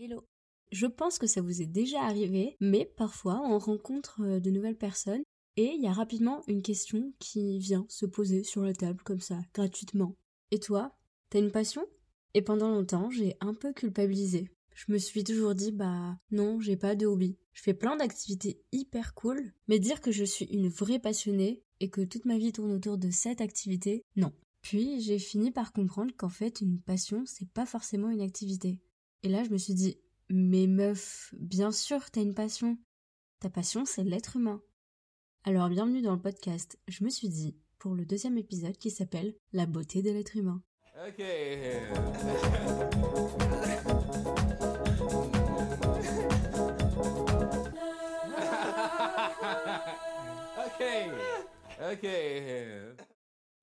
Hello Je pense que ça vous est déjà arrivé, mais parfois on rencontre euh, de nouvelles personnes et il y a rapidement une question qui vient se poser sur la table comme ça, gratuitement. Et toi, t'as une passion? Et pendant longtemps, j'ai un peu culpabilisé. Je me suis toujours dit, bah non, j'ai pas de hobby. Je fais plein d'activités hyper cool, mais dire que je suis une vraie passionnée et que toute ma vie tourne autour de cette activité, non. Puis j'ai fini par comprendre qu'en fait, une passion, c'est pas forcément une activité. Et là, je me suis dit, mais meuf, bien sûr, t'as une passion. Ta passion, c'est l'être humain. Alors, bienvenue dans le podcast. Je me suis dit, pour le deuxième épisode qui s'appelle La beauté de l'être humain. Ok. ok. Ok.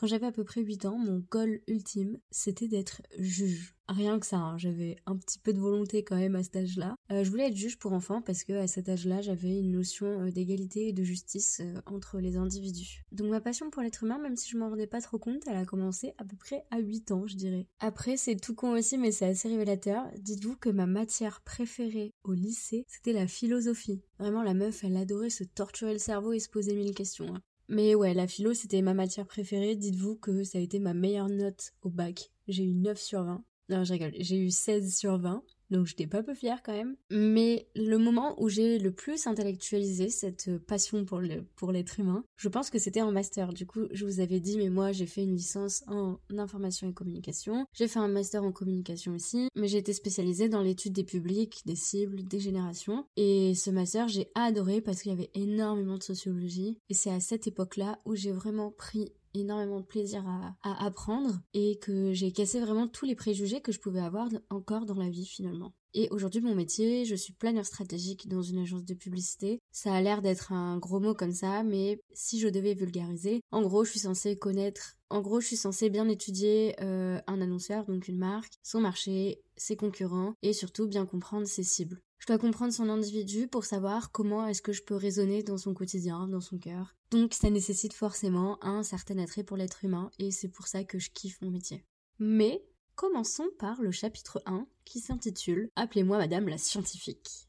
Quand j'avais à peu près 8 ans, mon goal ultime, c'était d'être juge. Rien que ça, hein, j'avais un petit peu de volonté quand même à cet âge-là. Euh, je voulais être juge pour enfants parce que à cet âge-là, j'avais une notion euh, d'égalité et de justice euh, entre les individus. Donc ma passion pour l'être humain, même si je m'en rendais pas trop compte, elle a commencé à peu près à 8 ans, je dirais. Après, c'est tout con aussi, mais c'est assez révélateur. Dites-vous que ma matière préférée au lycée, c'était la philosophie. Vraiment, la meuf, elle adorait se torturer le cerveau et se poser mille questions. hein. Mais ouais, la philo, c'était ma matière préférée. Dites-vous que ça a été ma meilleure note au bac. J'ai eu 9 sur 20. Non, je rigole. J'ai eu 16 sur 20. Donc j'étais pas peu fière quand même. Mais le moment où j'ai le plus intellectualisé cette passion pour le pour l'être humain, je pense que c'était en master. Du coup, je vous avais dit mais moi j'ai fait une licence en information et communication. J'ai fait un master en communication aussi, mais j'ai été spécialisée dans l'étude des publics, des cibles, des générations. Et ce master, j'ai adoré parce qu'il y avait énormément de sociologie et c'est à cette époque-là où j'ai vraiment pris énormément de plaisir à, apprendre et que j'ai cassé vraiment tous les préjugés que je pouvais avoir encore dans la vie finalement. Et aujourd'hui mon métier, je suis planeur stratégique dans une agence de publicité. Ça a l'air d'être un gros mot comme ça, mais si je devais vulgariser, en gros je suis censée connaître, en gros je suis censée bien étudier euh, un annonceur, donc une marque, son marché, ses concurrents et surtout bien comprendre ses cibles. Je dois comprendre son individu pour savoir comment est-ce que je peux raisonner dans son quotidien, dans son cœur. Donc ça nécessite forcément un certain attrait pour l'être humain et c'est pour ça que je kiffe mon métier. Mais commençons par le chapitre 1 qui s'intitule Appelez-moi Madame la scientifique.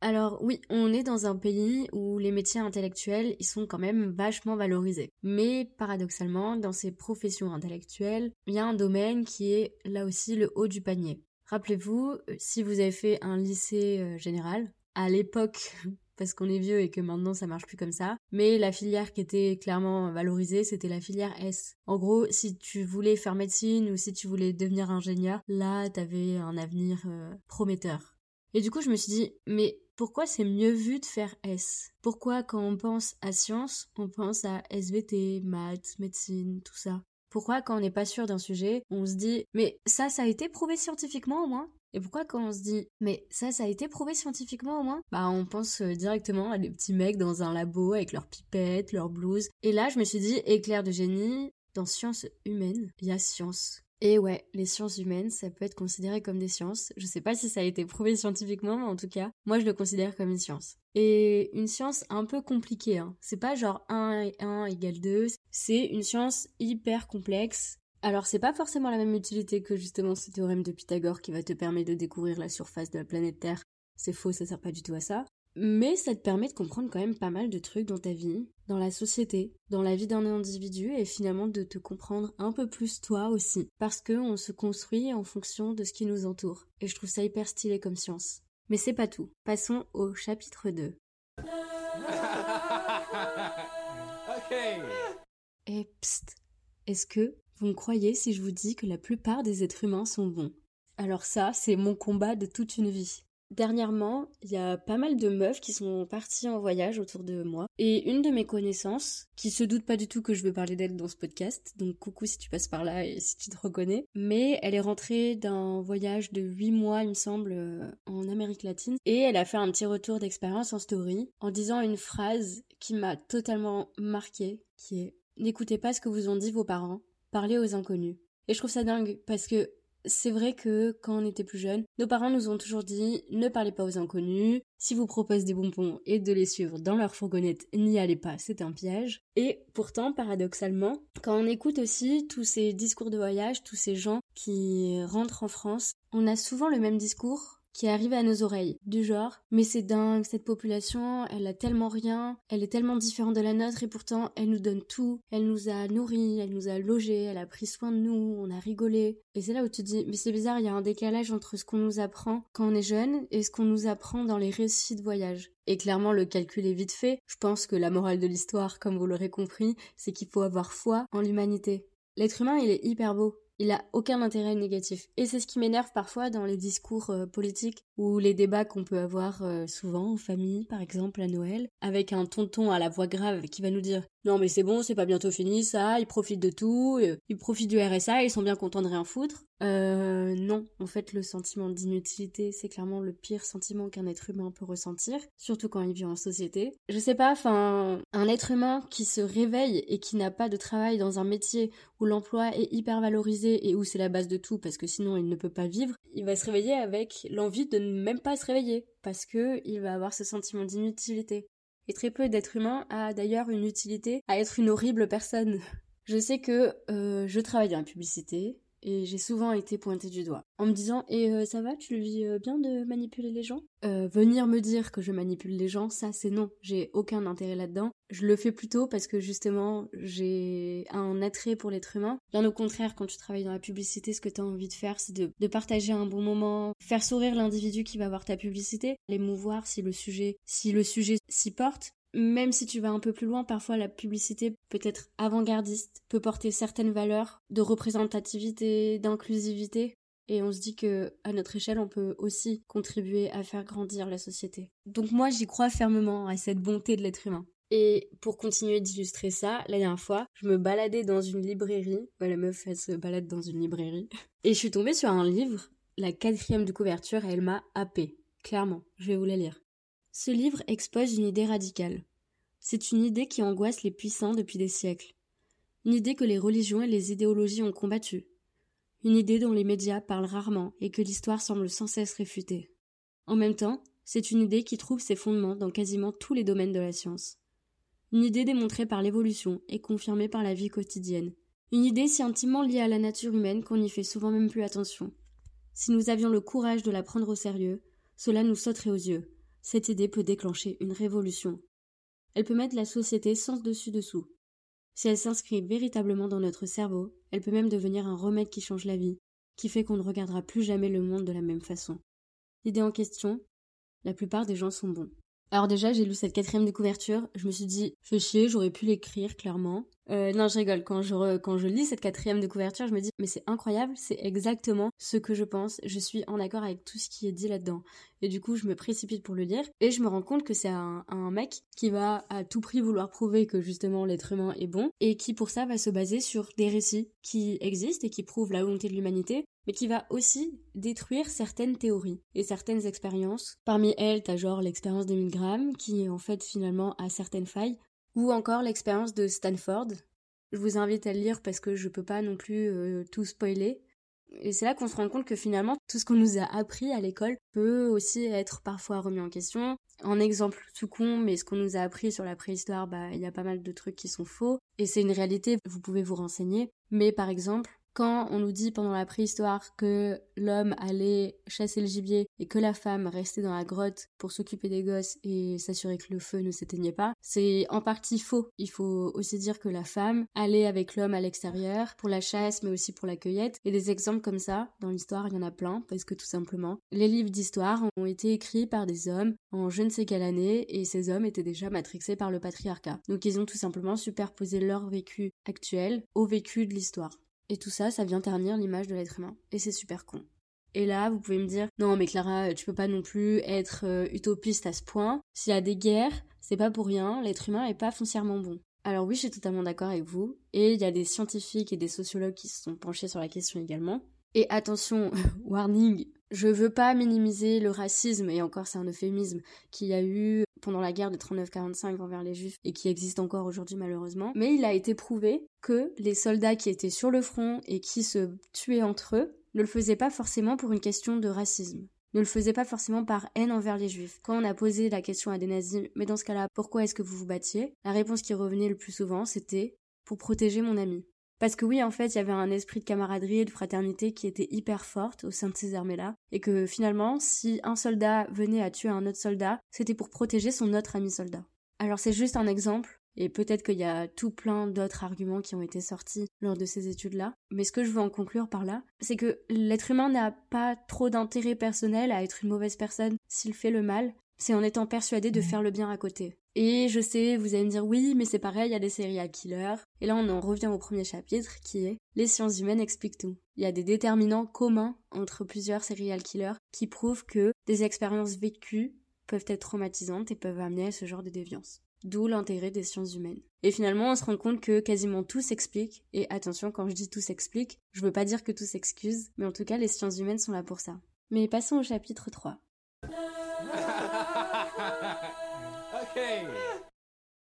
Alors oui, on est dans un pays où les métiers intellectuels, ils sont quand même vachement valorisés. Mais paradoxalement, dans ces professions intellectuelles, il y a un domaine qui est là aussi le haut du panier. Rappelez-vous, si vous avez fait un lycée euh, général, à l'époque, parce qu'on est vieux et que maintenant ça marche plus comme ça, mais la filière qui était clairement valorisée, c'était la filière S. En gros, si tu voulais faire médecine ou si tu voulais devenir ingénieur, là, t'avais un avenir euh, prometteur. Et du coup, je me suis dit, mais pourquoi c'est mieux vu de faire S? Pourquoi quand on pense à sciences, on pense à SVT, maths, médecine, tout ça? Pourquoi quand on n'est pas sûr d'un sujet, on se dit mais ça ça a été prouvé scientifiquement au moins? Et pourquoi quand on se dit mais ça ça a été prouvé scientifiquement au moins? Bah on pense directement à des petits mecs dans un labo avec leurs pipettes, leurs blouses. Et là je me suis dit éclair de génie, dans sciences humaines, il y a science. Et ouais, les sciences humaines, ça peut être considéré comme des sciences. Je sais pas si ça a été prouvé scientifiquement, mais en tout cas, moi je le considère comme une science. Et une science un peu compliquée, hein. C'est pas genre 1 et 1 égale 2, c'est une science hyper complexe. Alors c'est pas forcément la même utilité que justement ce théorème de Pythagore qui va te permettre de découvrir la surface de la planète Terre. C'est faux, ça sert pas du tout à ça. Mais ça te permet de comprendre quand même pas mal de trucs dans ta vie, dans la société, dans la vie d'un individu et finalement de te comprendre un peu plus toi aussi. Parce que on se construit en fonction de ce qui nous entoure. Et je trouve ça hyper stylé comme science. Mais c'est pas tout. Passons au chapitre 2. ok. Et psst, est-ce que vous me croyez si je vous dis que la plupart des êtres humains sont bons? Alors ça, c'est mon combat de toute une vie. Dernièrement, il y a pas mal de meufs qui sont parties en voyage autour de moi. Et une de mes connaissances, qui se doute pas du tout que je veux parler d'elle dans ce podcast, donc coucou si tu passes par là et si tu te reconnais, mais elle est rentrée d'un voyage de 8 mois, il me semble, euh, en Amérique latine, et elle a fait un petit retour d'expérience en story, en disant une phrase qui m'a totalement marquée, qui est N'écoutez pas ce que vous ont dit vos parents, parlez aux inconnus. Et je trouve ça dingue, parce que c'est vrai que quand on était plus jeune, nos parents nous ont toujours dit ne parlez pas aux inconnus, si vous proposent des bonbons et de les suivre dans leur fourgonnette, n'y allez pas, c'est un piège. Et pourtant, paradoxalement, quand on écoute aussi tous ces discours de voyage, tous ces gens qui rentrent en France, on a souvent le même discours qui arrivé à nos oreilles, du genre mais c'est dingue, cette population, elle a tellement rien, elle est tellement différente de la nôtre et pourtant elle nous donne tout, elle nous a nourris, elle nous a logés, elle a pris soin de nous, on a rigolé. Et c'est là où tu dis mais c'est bizarre, il y a un décalage entre ce qu'on nous apprend quand on est jeune et ce qu'on nous apprend dans les récits de voyage. Et clairement, le calcul est vite fait. Je pense que la morale de l'histoire, comme vous l'aurez compris, c'est qu'il faut avoir foi en l'humanité. L'être humain, il est hyper beau. Il a aucun intérêt négatif. Et c'est ce qui m'énerve parfois dans les discours euh, politiques ou les débats qu'on peut avoir euh, souvent en famille, par exemple à Noël, avec un tonton à la voix grave qui va nous dire non mais c'est bon, c'est pas bientôt fini ça, ils profitent de tout, euh, ils profitent du RSA, ils sont bien contents de rien foutre. Euh non, en fait le sentiment d'inutilité, c'est clairement le pire sentiment qu'un être humain peut ressentir, surtout quand il vit en société. Je sais pas, enfin, un être humain qui se réveille et qui n'a pas de travail dans un métier où l'emploi est hyper valorisé et où c'est la base de tout parce que sinon il ne peut pas vivre, il va se réveiller avec l'envie de ne même pas se réveiller parce que il va avoir ce sentiment d'inutilité. Et très peu d'êtres humains a d'ailleurs une utilité à être une horrible personne. Je sais que euh, je travaille dans la publicité, et j'ai souvent été pointée du doigt en me disant et euh, ça va tu le vis euh, bien de manipuler les gens? Euh, venir me dire que je manipule les gens ça c'est non. J'ai aucun intérêt là-dedans. Je le fais plutôt parce que justement j'ai un attrait pour l'être humain. Bien au contraire quand tu travailles dans la publicité ce que tu as envie de faire c'est de, partager un bon moment faire sourire l'individu qui va voir ta publicité l'émouvoir si le sujet si le sujet s'y porte même si tu vas un peu plus loin, parfois la publicité peut être avant-gardiste, peut porter certaines valeurs de représentativité, d'inclusivité. Et on se dit que, à notre échelle, on peut aussi contribuer à faire grandir la société. Donc moi, j'y crois fermement à cette bonté de l'être humain. Et pour continuer d'illustrer ça, la dernière fois, je me baladais dans une librairie. la meuf, elle se balade dans une librairie. Et je suis tombée sur un livre, la quatrième de couverture, et elle m'a happée. Clairement, je vais vous la lire. Ce livre expose une idée radicale. C'est une idée qui angoisse les puissants depuis des siècles. Une idée que les religions et les idéologies ont combattue. Une idée dont les médias parlent rarement et que l'histoire semble sans cesse réfuter. En même temps, c'est une idée qui trouve ses fondements dans quasiment tous les domaines de la science. Une idée démontrée par l'évolution et confirmée par la vie quotidienne. Une idée si intimement liée à la nature humaine qu'on n'y fait souvent même plus attention. Si nous avions le courage de la prendre au sérieux, cela nous sauterait aux yeux, cette idée peut déclencher une révolution. Elle peut mettre la société sans dessus-dessous. Si elle s'inscrit véritablement dans notre cerveau, elle peut même devenir un remède qui change la vie, qui fait qu'on ne regardera plus jamais le monde de la même façon. L'idée en question, la plupart des gens sont bons. Alors déjà, j'ai lu cette quatrième de couverture, je me suis dit, fais chier, j'aurais pu l'écrire clairement. Euh, non, je rigole. Quand je, quand je lis cette quatrième de couverture, je me dis, mais c'est incroyable, c'est exactement ce que je pense. Je suis en accord avec tout ce qui est dit là-dedans. Et du coup, je me précipite pour le lire et je me rends compte que c'est un, un mec qui va à tout prix vouloir prouver que justement l'être humain est bon et qui pour ça va se baser sur des récits qui existent et qui prouvent la volonté de l'humanité mais qui va aussi détruire certaines théories et certaines expériences. Parmi elles, t'as genre l'expérience de Milgram, qui en fait finalement a certaines failles, ou encore l'expérience de Stanford. Je vous invite à le lire parce que je peux pas non plus euh, tout spoiler. Et c'est là qu'on se rend compte que finalement, tout ce qu'on nous a appris à l'école peut aussi être parfois remis en question. En exemple tout con, mais ce qu'on nous a appris sur la préhistoire, bah, il y a pas mal de trucs qui sont faux. Et c'est une réalité, vous pouvez vous renseigner. Mais par exemple, quand on nous dit pendant la préhistoire que l'homme allait chasser le gibier et que la femme restait dans la grotte pour s'occuper des gosses et s'assurer que le feu ne s'éteignait pas, c'est en partie faux. Il faut aussi dire que la femme allait avec l'homme à l'extérieur pour la chasse mais aussi pour la cueillette. Et des exemples comme ça, dans l'histoire, il y en a plein parce que tout simplement, les livres d'histoire ont été écrits par des hommes en je ne sais quelle année et ces hommes étaient déjà matrixés par le patriarcat. Donc ils ont tout simplement superposé leur vécu actuel au vécu de l'histoire. Et tout ça, ça vient ternir l'image de l'être humain. Et c'est super con. Et là, vous pouvez me dire, non mais Clara, tu peux pas non plus être euh, utopiste à ce point. S'il y a des guerres, c'est pas pour rien, l'être humain est pas foncièrement bon. Alors oui, je suis totalement d'accord avec vous. Et il y a des scientifiques et des sociologues qui se sont penchés sur la question également. Et attention, warning, je veux pas minimiser le racisme, et encore c'est un euphémisme, qu'il y a eu pendant la guerre de 39-45 envers les juifs et qui existe encore aujourd'hui malheureusement. Mais il a été prouvé que les soldats qui étaient sur le front et qui se tuaient entre eux ne le faisaient pas forcément pour une question de racisme ne le faisaient pas forcément par haine envers les juifs. Quand on a posé la question à des nazis, mais dans ce cas-là, pourquoi est-ce que vous vous battiez? La réponse qui revenait le plus souvent, c'était pour protéger mon ami. Parce que oui, en fait, il y avait un esprit de camaraderie et de fraternité qui était hyper forte au sein de ces armées-là, et que finalement, si un soldat venait à tuer un autre soldat, c'était pour protéger son autre ami soldat. Alors c'est juste un exemple, et peut-être qu'il y a tout plein d'autres arguments qui ont été sortis lors de ces études-là. Mais ce que je veux en conclure par là, c'est que l'être humain n'a pas trop d'intérêt personnel à être une mauvaise personne s'il fait le mal. C'est en étant persuadé de faire le bien à côté. Et je sais, vous allez me dire oui, mais c'est pareil, il y a des serial killers. Et là, on en revient au premier chapitre qui est Les sciences humaines expliquent tout. Il y a des déterminants communs entre plusieurs serial killers qui prouvent que des expériences vécues peuvent être traumatisantes et peuvent amener à ce genre de déviance. D'où l'intérêt des sciences humaines. Et finalement, on se rend compte que quasiment tout s'explique. Et attention, quand je dis tout s'explique, je veux pas dire que tout s'excuse, mais en tout cas, les sciences humaines sont là pour ça. Mais passons au chapitre 3.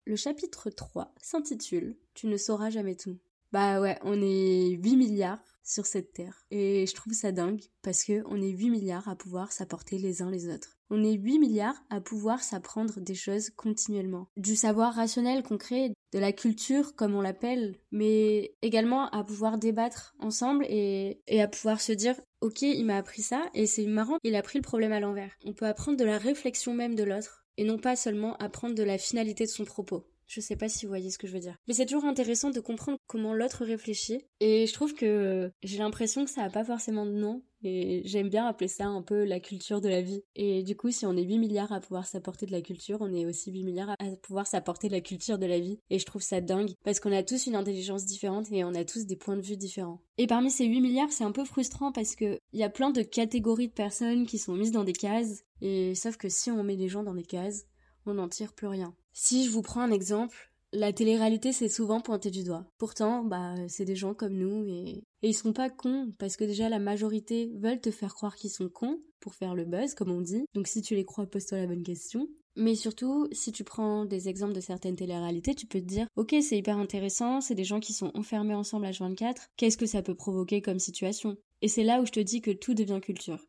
Le chapitre 3 s'intitule Tu ne sauras jamais tout. Bah ouais, on est 8 milliards sur cette terre. Et je trouve ça dingue parce que on est 8 milliards à pouvoir s'apporter les uns les autres. On est 8 milliards à pouvoir s'apprendre des choses continuellement. Du savoir rationnel concret, de la culture comme on l'appelle, mais également à pouvoir débattre ensemble et, et à pouvoir se dire ok il m'a appris ça et c'est marrant, il a pris le problème à l'envers. On peut apprendre de la réflexion même de l'autre et non pas seulement apprendre de la finalité de son propos. Je sais pas si vous voyez ce que je veux dire. Mais c'est toujours intéressant de comprendre comment l'autre réfléchit. Et je trouve que j'ai l'impression que ça a pas forcément de nom. Et j'aime bien appeler ça un peu la culture de la vie. Et du coup, si on est 8 milliards à pouvoir s'apporter de la culture, on est aussi 8 milliards à pouvoir s'apporter de la culture de la vie. Et je trouve ça dingue. Parce qu'on a tous une intelligence différente et on a tous des points de vue différents. Et parmi ces 8 milliards, c'est un peu frustrant parce que il y a plein de catégories de personnes qui sont mises dans des cases. Et sauf que si on met les gens dans des cases, on n'en tire plus rien. Si je vous prends un exemple, la télé-réalité c'est souvent pointé du doigt. Pourtant, bah c'est des gens comme nous et... et ils sont pas cons parce que déjà la majorité veulent te faire croire qu'ils sont cons pour faire le buzz comme on dit. Donc si tu les crois, pose-toi la bonne question. Mais surtout, si tu prends des exemples de certaines télé-réalités, tu peux te dire, ok, c'est hyper intéressant, c'est des gens qui sont enfermés ensemble à 24, qu'est-ce que ça peut provoquer comme situation? Et c'est là où je te dis que tout devient culture.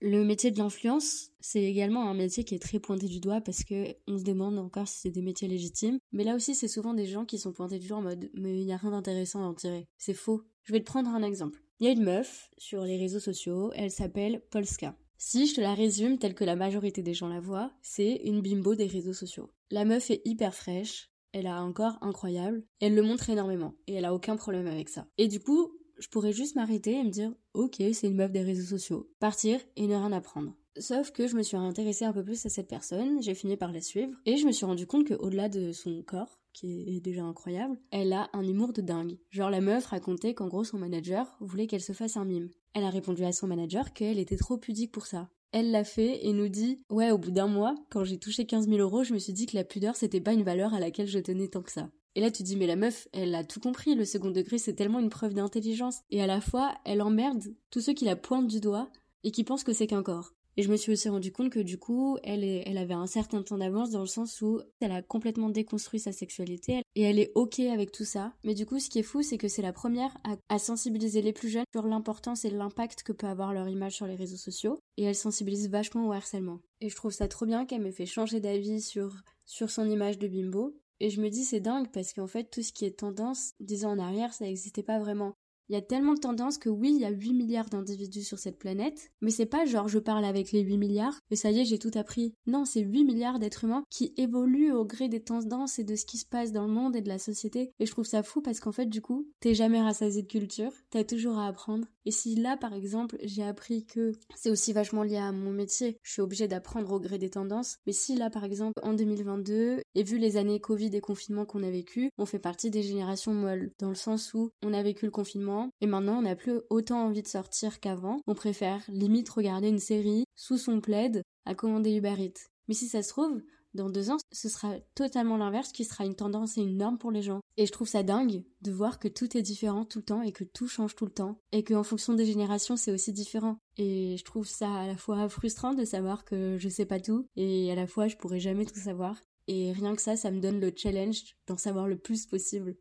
Le métier de l'influence, c'est également un métier qui est très pointé du doigt parce que on se demande encore si c'est des métiers légitimes. Mais là aussi, c'est souvent des gens qui sont pointés du doigt en mode mais il n'y a rien d'intéressant à en tirer. C'est faux. Je vais te prendre un exemple. Il y a une meuf sur les réseaux sociaux, elle s'appelle Polska. Si je te la résume telle que la majorité des gens la voient, c'est une bimbo des réseaux sociaux. La meuf est hyper fraîche, elle a un corps incroyable, elle le montre énormément, et elle a aucun problème avec ça. Et du coup, je pourrais juste m'arrêter et me dire ok c'est une meuf des réseaux sociaux, partir et ne rien apprendre. Sauf que je me suis intéressée un peu plus à cette personne, j'ai fini par la suivre, et je me suis rendu compte qu'au-delà de son corps, qui est déjà incroyable, elle a un humour de dingue. Genre la meuf racontait qu'en gros son manager voulait qu'elle se fasse un mime. Elle a répondu à son manager qu'elle était trop pudique pour ça. Elle l'a fait et nous dit Ouais, au bout d'un mois, quand j'ai touché 15 000 euros, je me suis dit que la pudeur c'était pas une valeur à laquelle je tenais tant que ça. Et là, tu dis, mais la meuf, elle a tout compris. Le second degré, c'est tellement une preuve d'intelligence. Et à la fois, elle emmerde tous ceux qui la pointent du doigt et qui pensent que c'est qu'un corps. Et je me suis aussi rendu compte que du coup, elle, elle avait un certain temps d'avance dans le sens où elle a complètement déconstruit sa sexualité et elle est ok avec tout ça. Mais du coup, ce qui est fou, c'est que c'est la première à, sensibiliser les plus jeunes sur l'importance et l'impact que peut avoir leur image sur les réseaux sociaux. Et elle sensibilise vachement au harcèlement. Et je trouve ça trop bien qu'elle m'ait fait changer d'avis sur, sur son image de bimbo. Et je me dis c'est dingue parce qu'en fait tout ce qui est tendance, dix ans en arrière, ça n'existait pas vraiment. Il y a tellement de tendances que oui, il y a 8 milliards d'individus sur cette planète, mais c'est pas genre je parle avec les 8 milliards et ça y est, j'ai tout appris. Non, c'est 8 milliards d'êtres humains qui évoluent au gré des tendances et de ce qui se passe dans le monde et de la société. Et je trouve ça fou parce qu'en fait, du coup, t'es jamais rassasié de culture, t'as toujours à apprendre. Et si là, par exemple, j'ai appris que c'est aussi vachement lié à mon métier, je suis obligée d'apprendre au gré des tendances, mais si là, par exemple, en 2022, et vu les années Covid et confinement qu'on a vécu, on fait partie des générations molles, dans le sens où on a vécu le confinement, et maintenant on n'a plus autant envie de sortir qu'avant. On préfère limite regarder une série sous son plaid à commander Uber. Mais si ça se trouve, dans deux ans, ce sera totalement l'inverse qui sera une tendance et une norme pour les gens. Et je trouve ça dingue de voir que tout est différent tout le temps et que tout change tout le temps et qu'en fonction des générations, c'est aussi différent. Et je trouve ça à la fois frustrant de savoir que je sais pas tout et à la fois je pourrais jamais tout savoir. Et rien que ça, ça me donne le challenge d'en savoir le plus possible.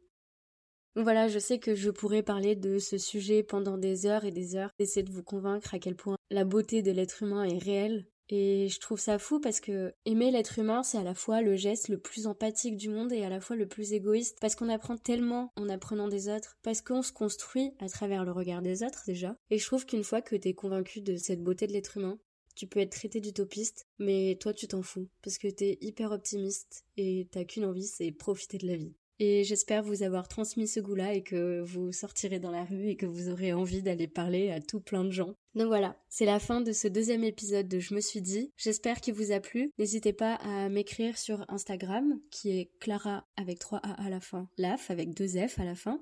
Voilà, je sais que je pourrais parler de ce sujet pendant des heures et des heures, essayer de vous convaincre à quel point la beauté de l'être humain est réelle Et je trouve ça fou parce que aimer l'être humain, c'est à la fois le geste le plus empathique du monde et à la fois le plus égoïste parce qu'on apprend tellement en apprenant des autres, parce qu'on se construit à travers le regard des autres déjà. Et je trouve qu'une fois que t'es convaincu de cette beauté de l'être humain, tu peux être traité d'utopiste, mais toi tu t'en fous, parce que t'es hyper optimiste et t'as qu'une envie, c'est profiter de la vie. Et j'espère vous avoir transmis ce goût-là et que vous sortirez dans la rue et que vous aurez envie d'aller parler à tout plein de gens. Donc voilà, c'est la fin de ce deuxième épisode de Je me suis dit. J'espère qu'il vous a plu. N'hésitez pas à m'écrire sur Instagram, qui est Clara avec 3 A à la fin, LAF avec 2 F à la fin.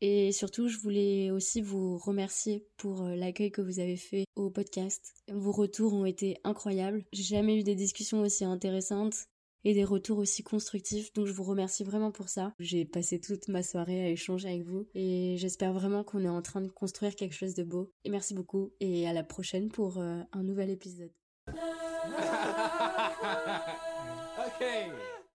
Et surtout, je voulais aussi vous remercier pour euh, l'accueil que vous avez fait au podcast. Vos retours ont été incroyables. J'ai jamais eu des discussions aussi intéressantes et des retours aussi constructifs. Donc je vous remercie vraiment pour ça. J'ai passé toute ma soirée à échanger avec vous et j'espère vraiment qu'on est en train de construire quelque chose de beau. Et merci beaucoup et à la prochaine pour euh, un nouvel épisode.